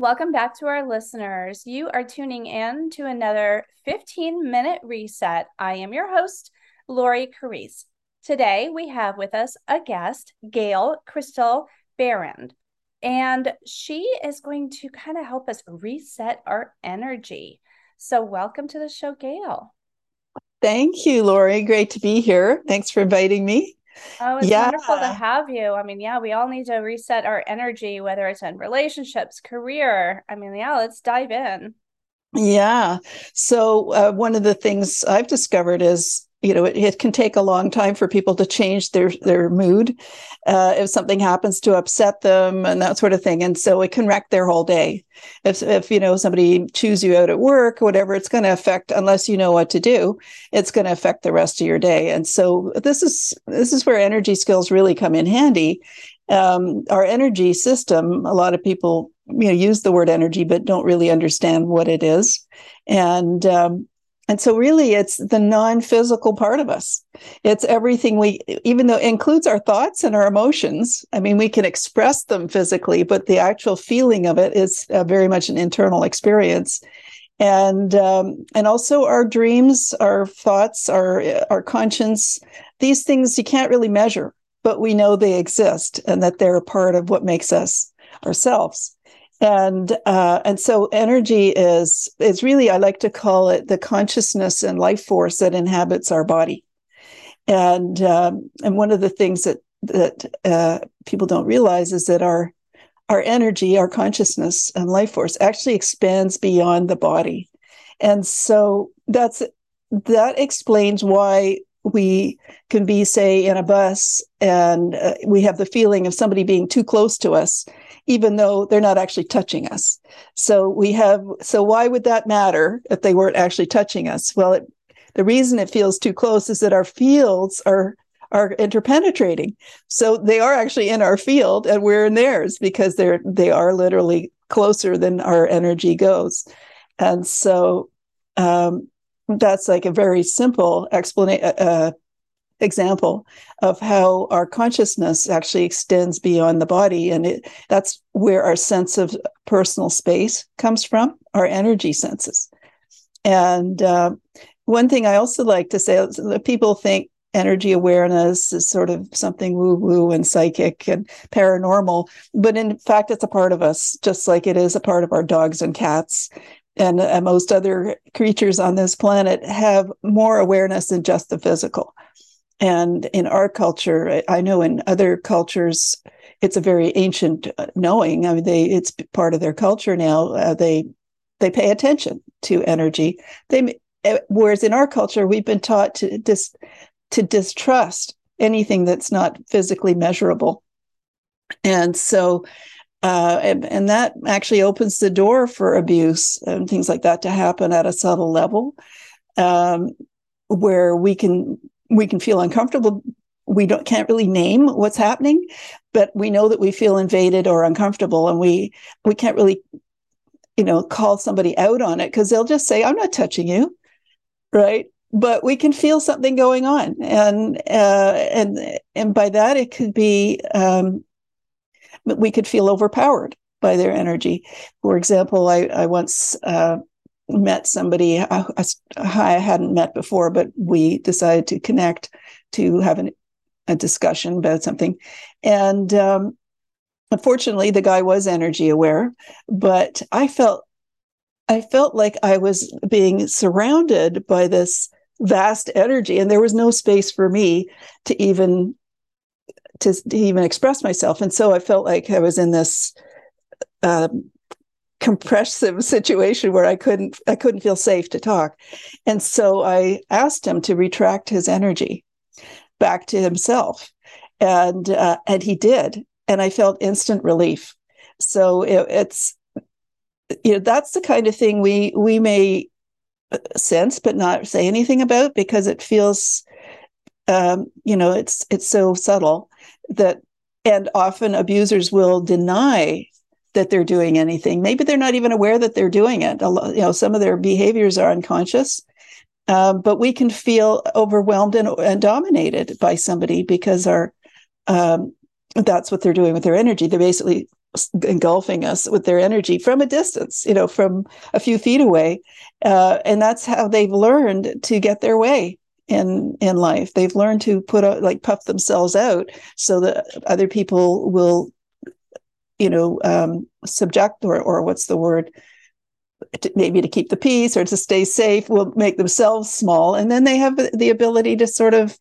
Welcome back to our listeners. You are tuning in to another 15 minute reset. I am your host, Lori Carrese. Today we have with us a guest, Gail Christel Behrend, and she is going to kind of help us reset our energy. So, welcome to the show, Gail. Thank you, Lori. Great to be here. Thanks for inviting me. Oh, it's yeah. wonderful to have you. I mean, yeah, we all need to reset our energy, whether it's in relationships, career. I mean, yeah, let's dive in. Yeah. So, uh, one of the things I've discovered is you know it, it, can take a long time for people to change their their mood uh, if something happens to upset them and that sort of thing. And so it can wreck their whole day. If if you know somebody chews you out at work whatever it's going to affect unless you know what to do it's going to affect the rest of your day. And so this is this is where energy skills really come in handy. Um, our energy system a lot of people you know use the word energy but don't really understand what it is. And um, and so really it's the non-physical part of us. It's everything we even though it includes our thoughts and our emotions. I mean, we can express them physically, but the actual feeling of it is uh, very much an internal experience. And um, and also our dreams, our thoughts, our our conscience, these things you can't really measure, but we know they exist and that they're a part of what makes us ourselves and uh, and so energy is is really I like to call it the consciousness and life force that inhabits our body, and um, and one of the things that that uh, people don't realize is that our our energy, our consciousness and life force actually expands beyond the body, and so that's that explains why we can be say in a bus and uh, we have the feeling of somebody being too close to us even though they're not actually touching us. So we have, so why would that matter if they weren't actually touching us? Well, it, the reason it feels too close is that our fields are are interpenetrating. So they are actually in our field and we're in theirs because they're they are literally closer than our energy goes. And so um, that's like a very simple explanation uh, example of how our consciousness actually extends beyond the body and it, that's where our sense of personal space comes from our energy senses. And uh, one thing i also like to say people think energy awareness is sort of something woo woo and psychic and paranormal but in fact it's a part of us just like it is a part of our dogs and cats and uh, most other creatures on this planet have more awareness than just the physical and in our culture, I know in other cultures, it's a very ancient uh, knowing. I mean, they it's part of their culture now. Uh, they they pay attention to energy. They eh, whereas in our culture, we've been taught to dis to distrust anything that's not physically measurable, and so. Uh, and, and that actually opens the door for abuse and things like that to happen at a subtle level, um, where we can we can feel uncomfortable. We don't can't really name what's happening but we know that we feel invaded or uncomfortable and we we can't really you know call somebody out on it because they'll just say i'm not touching you right? But we can feel something going on and uh, and and by that it could be um, we could feel overpowered by their energy. For example i i once uh, met somebody I, I, hadn't met before, but we decided to connect to have an, a discussion about something. And um, unfortunately, the guy was energy aware, but I felt I felt like I was being surrounded by this vast energy, and there was no space for me to even to, to even express myself. And so I felt like I was in this uh, compressive situation where I couldn't I couldn't feel safe to talk. And so I asked him to retract his energy back to himself. And uh, and he did. And I felt instant relief. So it, it's you know that's the kind of thing we we may uh, sense but not say anything about because it feels um, you know it's it's so subtle that and often abusers will deny that they're doing anything. Maybe they're not even aware that they're doing it. You know, some of their behaviors are unconscious, um, but we can feel overwhelmed and, and, dominated by somebody because our um, that's what they're doing with their energy. They're basically engulfing us with their energy from a distance, you know, from a few feet away. Uh, and that's how they've learned to get their way in in life. They've learned to put out like puff themselves out so that other people will, you know, um, subject or or what's the word, to, maybe to keep the peace or to stay safe will make themselves small. And then they have the ability to sort of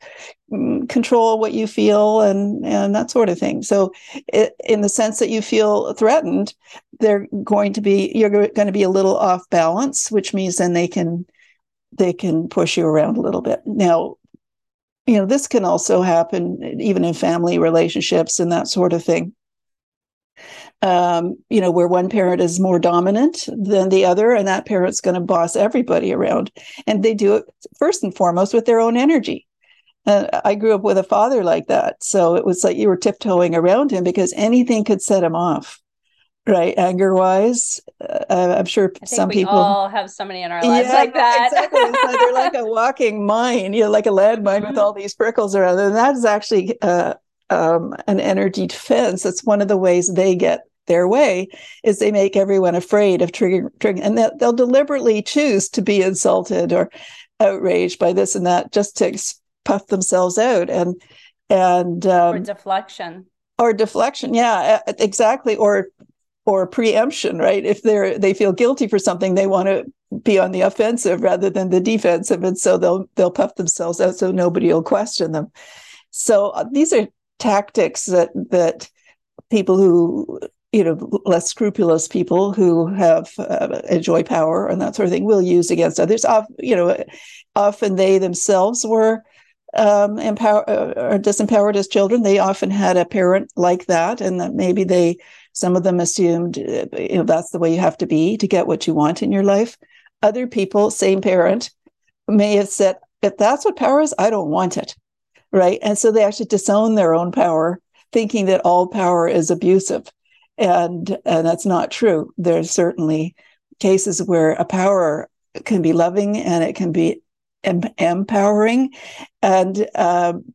mm, control what you feel and and that sort of thing. So it, in the sense that you feel threatened they're going to be you're going to be a little off balance which means then they can they can push you around a little bit. Now you know this can also happen even in family relationships and that sort of thing um, you know, where one parent is more dominant than the other, and that parent's going to boss everybody around. And they do it first and foremost with their own energy. Uh, I grew up with a father like that. So it was like you were tiptoeing around him because anything could set him off, right? Anger wise. Uh, I'm sure some people all have somebody in our lives yeah, like that. exactly. So they're like a walking mine, you know, like a landmine mm-hmm. with all these prickles around. And that is actually uh, um, an energy defense. That's one of the ways they get their way is they make everyone afraid of triggering, triggering and they'll, they'll deliberately choose to be insulted or outraged by this and that just to puff themselves out and and um, or deflection or deflection yeah exactly or or preemption right if they're they feel guilty for something they want to be on the offensive rather than the defensive and so they'll they'll puff themselves out so nobody will question them so uh, these are tactics that that people who you know less scrupulous people who have uh, enjoy power and that sort of thing will use against others. You know often they themselves were um, empower uh, or disempowered as children. They often had a parent like that and that maybe they some of them assumed uh, you know that's the way you have to be to get what you want in your life. Other people same parent may have said if that's what power is i don't want it right? And so they actually disown their own power, thinking that all power is abusive. And, and that's not true. There's certainly cases where a power can be loving and it can be em- empowering. And, um,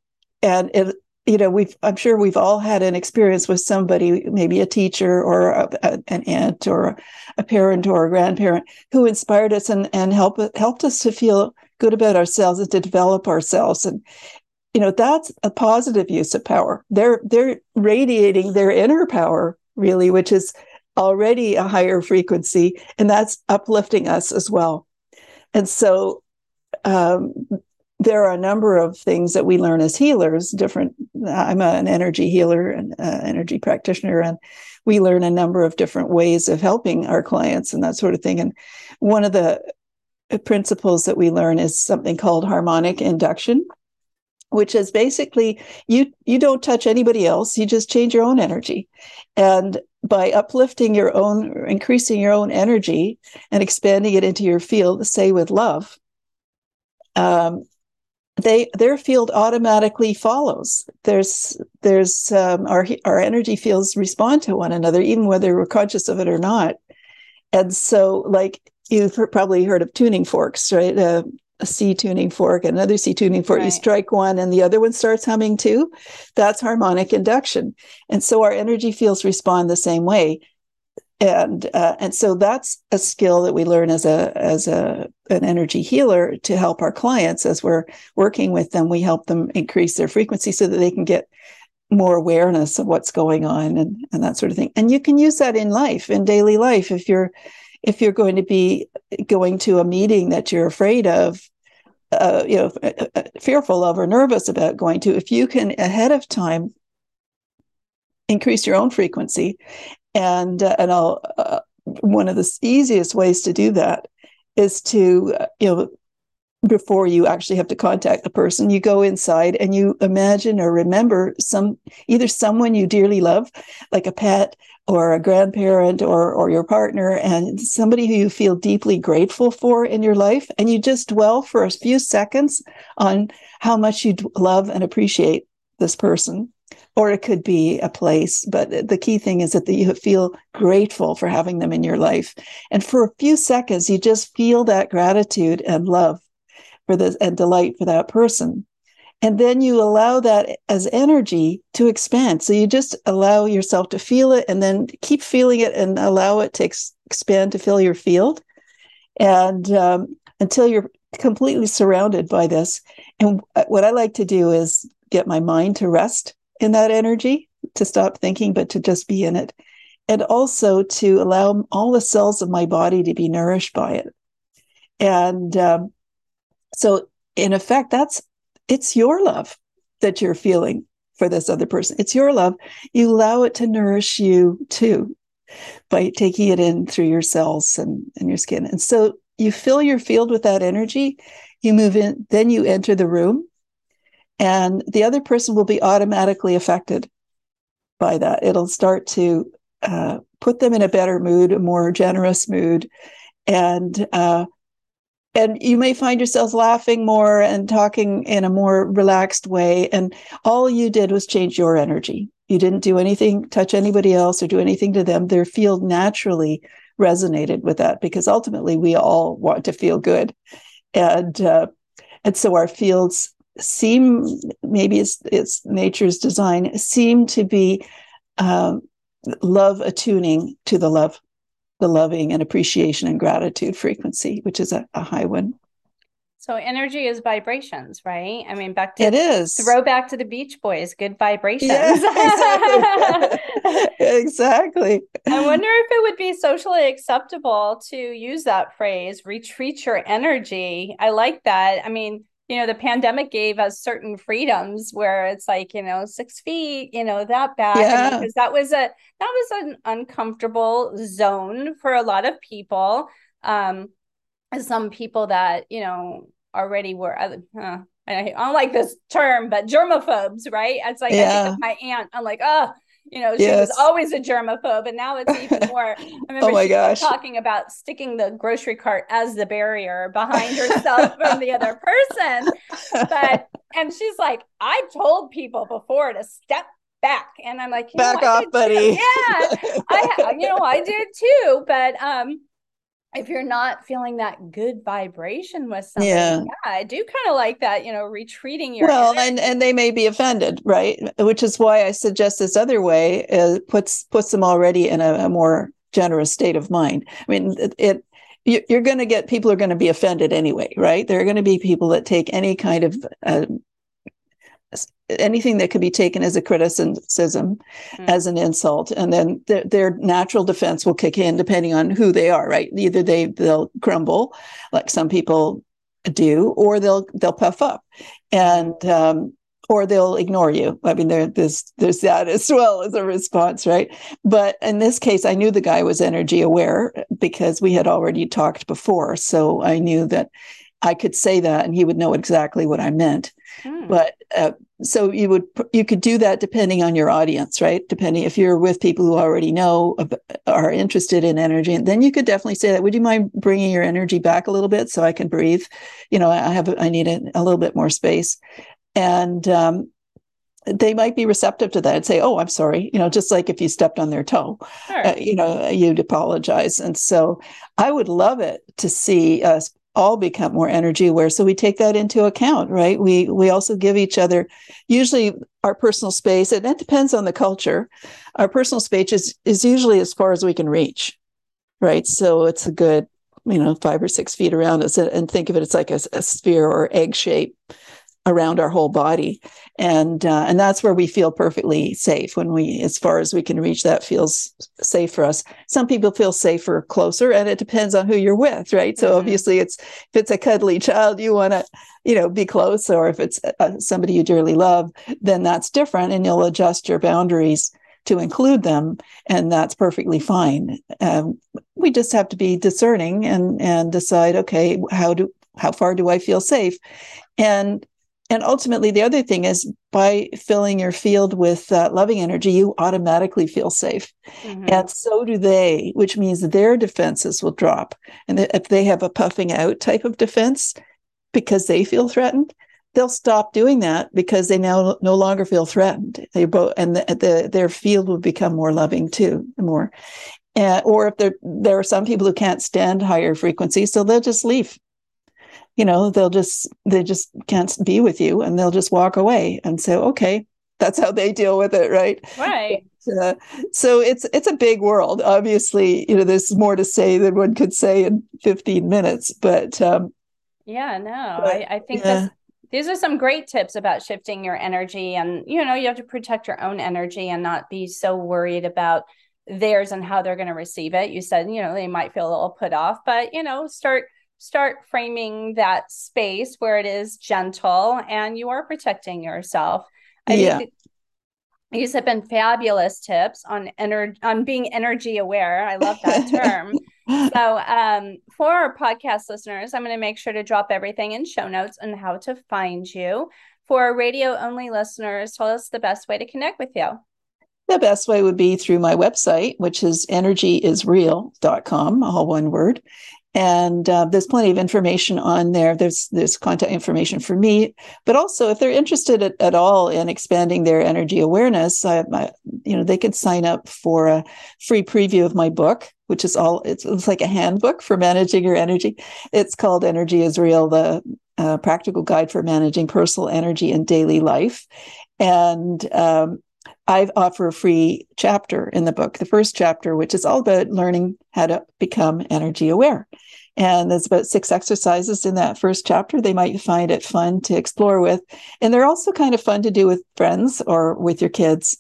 and it, you know, we've, I'm sure we've all had an experience with somebody, maybe a teacher or a, a, an aunt or a parent or a grandparent who inspired us and, and help, helped us to feel good about ourselves and to develop ourselves. And, you know that's a positive use of power. They're they're radiating their inner power really which is already a higher frequency and that's uplifting us as well. And so um, there are a number of things that we learn as healers different i'm a, an energy healer and uh, energy practitioner and we learn a number of different ways of helping our clients and that sort of thing. And one of the principles that we learn is something called harmonic induction which is basically you you don't touch anybody else. You just change your own energy. And by uplifting your own increasing your own energy and expanding it into your field say with love um, they their field automatically follows. There's there's um, our our energy fields respond to one another even whether we're conscious of it or not. And so like you've probably heard of tuning forks right? Uh, a C tuning fork, and another C tuning fork, right. you strike one and the other one starts humming too. That's harmonic induction. And so our energy fields respond the same way. And uh, and so that's a skill that we learn as a as a an energy healer to help our clients as we're working with them. We help them increase their frequency so that they can get more awareness of what's going on and, and that sort of thing. And you can use that in life, in daily life. If you're if you're going to be going to a meeting that you're afraid of, uh, you know, uh, uh, fearful of or nervous about going to, if you can ahead of time increase your own frequency, and uh, and I'll uh, one of the easiest ways to do that is to uh, you know before you actually have to contact the person you go inside and you imagine or remember some either someone you dearly love like a pet or a grandparent or or your partner and somebody who you feel deeply grateful for in your life and you just dwell for a few seconds on how much you love and appreciate this person. Or it could be a place but the key thing is that you feel grateful for having them in your life. And for a few seconds you just feel that gratitude and love for this and delight for that person and then you allow that as energy to expand. So you just allow yourself to feel it and then keep feeling it and allow it to ex- expand to fill your field. And um, until you're completely surrounded by this. And what I like to do is get my mind to rest in that energy, to stop thinking, but to just be in it. And also to allow all the cells of my body to be nourished by it. And um, so, in effect, that's it's your love that you're feeling for this other person. It's your love. You allow it to nourish you too by taking it in through your cells and, and your skin. And so you fill your field with that energy, you move in, then you enter the room, and the other person will be automatically affected by that. It'll start to uh, put them in a better mood, a more generous mood, and uh, and you may find yourselves laughing more and talking in a more relaxed way. And all you did was change your energy. You didn't do anything, touch anybody else, or do anything to them. Their field naturally resonated with that because ultimately we all want to feel good, and uh, and so our fields seem maybe it's it's nature's design seem to be um, love attuning to the love the loving and appreciation and gratitude frequency, which is a, a high one. So energy is vibrations, right? I mean, back to it is throw back to the Beach Boys, good vibrations. Yeah, exactly. exactly. I wonder if it would be socially acceptable to use that phrase, retreat your energy. I like that. I mean, you know the pandemic gave us certain freedoms where it's like you know six feet you know that back yeah. because that was a that was an uncomfortable zone for a lot of people um some people that you know already were uh, I don't like this term, but germaphobes, right? It's like yeah. I think of my aunt. I'm like, oh, you know, she yes. was always a germaphobe, and now it's even more. I remember oh my gosh. talking about sticking the grocery cart as the barrier behind herself from the other person. But and she's like, I told people before to step back, and I'm like, back off, buddy. Yeah, I you know I did too, but um if you're not feeling that good vibration with something, yeah, yeah I do kind of like that, you know, retreating your well, energy. and and they may be offended, right? Which is why I suggest this other way uh, puts puts them already in a, a, more generous state of mind. I mean, it, it you're going to get people are going to be offended anyway, right? There are going to be people that take any kind of uh, anything that could be taken as a criticism mm. as an insult and then th- their natural defense will kick in depending on who they are right either they they'll crumble like some people do or they'll they'll puff up and um, or they'll ignore you i mean there, there's there's that as well as a response right but in this case i knew the guy was energy aware because we had already talked before so i knew that I could say that and he would know exactly what I meant. Hmm. But uh, so you would you could do that depending on your audience, right? Depending if you're with people who already know are interested in energy, and then you could definitely say that. Would you mind bringing your energy back a little bit so I can breathe? You know, I have I need a, a little bit more space, and um, they might be receptive to that and say, "Oh, I'm sorry," you know, just like if you stepped on their toe, sure. uh, you know, you'd apologize. And so, I would love it to see us all become more energy aware. So we take that into account right? We we also give each other usually our personal space and that depends on the culture. Our personal space is is usually as far as we can reach right? So it's a good you know five or six feet around us and think of it it's like a, a sphere or egg shape around our whole body. And uh, and that's where we feel perfectly safe. When we as far as we can reach that feels safe for us. Some people feel safer closer and it depends on who you're with right? So mm-hmm. obviously it's if it's a cuddly child you want to you know be close or if it's uh, somebody you dearly love then that's different and you'll adjust your boundaries to include them and that's perfectly fine. Um, we just have to be discerning and and decide okay how do how far do i feel safe? And and ultimately, the other thing is by filling your field with uh, loving energy, you automatically feel safe. Mm-hmm. And so do they, which means their defenses will drop. And if they have a puffing out type of defense because they feel threatened, they'll stop doing that because they now no longer feel threatened. They both, and the, the, their field will become more loving too, more. Uh, or if there there are some people who can't stand higher frequencies, so they'll just leave you know they'll just they just can't be with you and they'll just walk away and say okay that's how they deal with it right? Right. Uh, so it's it's a big world. Obviously you know there's more to say than one could say in 15 minutes but um yeah no but, I, I think yeah. these are some great tips about shifting your energy and you know you have to protect your own energy and not be so worried about theirs and how they're going to receive it. You said you know they might feel a little put off but you know start start framing that space where it is gentle and you are protecting yourself. I yeah. think these have been fabulous tips on ener- on being energy aware. I love that term. so, um, for our podcast listeners, I'm going to make sure to drop everything in show notes on how to find you. For radio only listeners, tell us the best way to connect with you. The best way would be through my website, which is energyisreal.com, all one word and uh, there's plenty of information on there. There's there's contact information for me. But also if they're interested at, at all in expanding their energy awareness I, I, you know they could sign up for a free preview of my book which is all it's, it's like a handbook for managing your energy. It's called energy is real the uh, practical guide for managing personal energy in daily life. And um, I offer a free chapter in the book, the first chapter, which is all about learning how to become energy aware. And there's about six exercises in that first chapter. They might find it fun to explore with. And they're also kind of fun to do with friends or with your kids.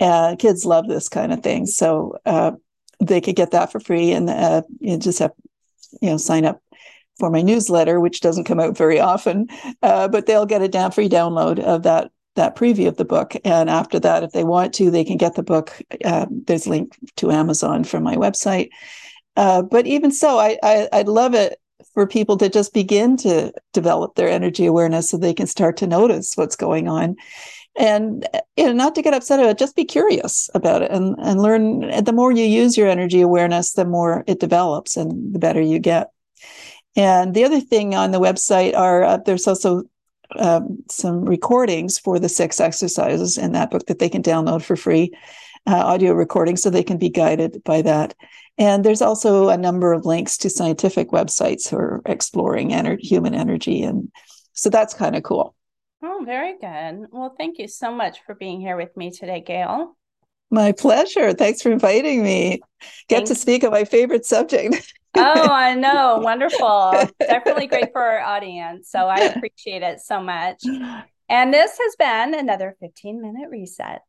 Uh, kids love this kind of thing. So uh, they could get that for free and uh, you just have, you know, sign up for my newsletter, which doesn't come out very often, uh, but they'll get a down free download of that that preview of the book. And after that, if they want to, they can get the book. Uh, there's a link to Amazon from my website. Uh, but even so, I, I I'd love it for people to just begin to develop their energy awareness so they can start to notice what's going on and you know not to get upset about it just be curious about it and and learn the more you use your energy awareness the more it develops and the better you get and the other thing on the website are uh, there's also um, some recordings for the six exercises in that book that they can download for free, uh, audio recordings, so they can be guided by that. And there's also a number of links to scientific websites who are exploring ener- human energy. And so that's kind of cool. Oh, very good. Well, thank you so much for being here with me today, Gail. My pleasure. Thanks for inviting me. Get Thanks. to speak of my favorite subject. oh, I know. Wonderful. Definitely great for our audience. So I appreciate it so much. And this has been another 15 minute reset.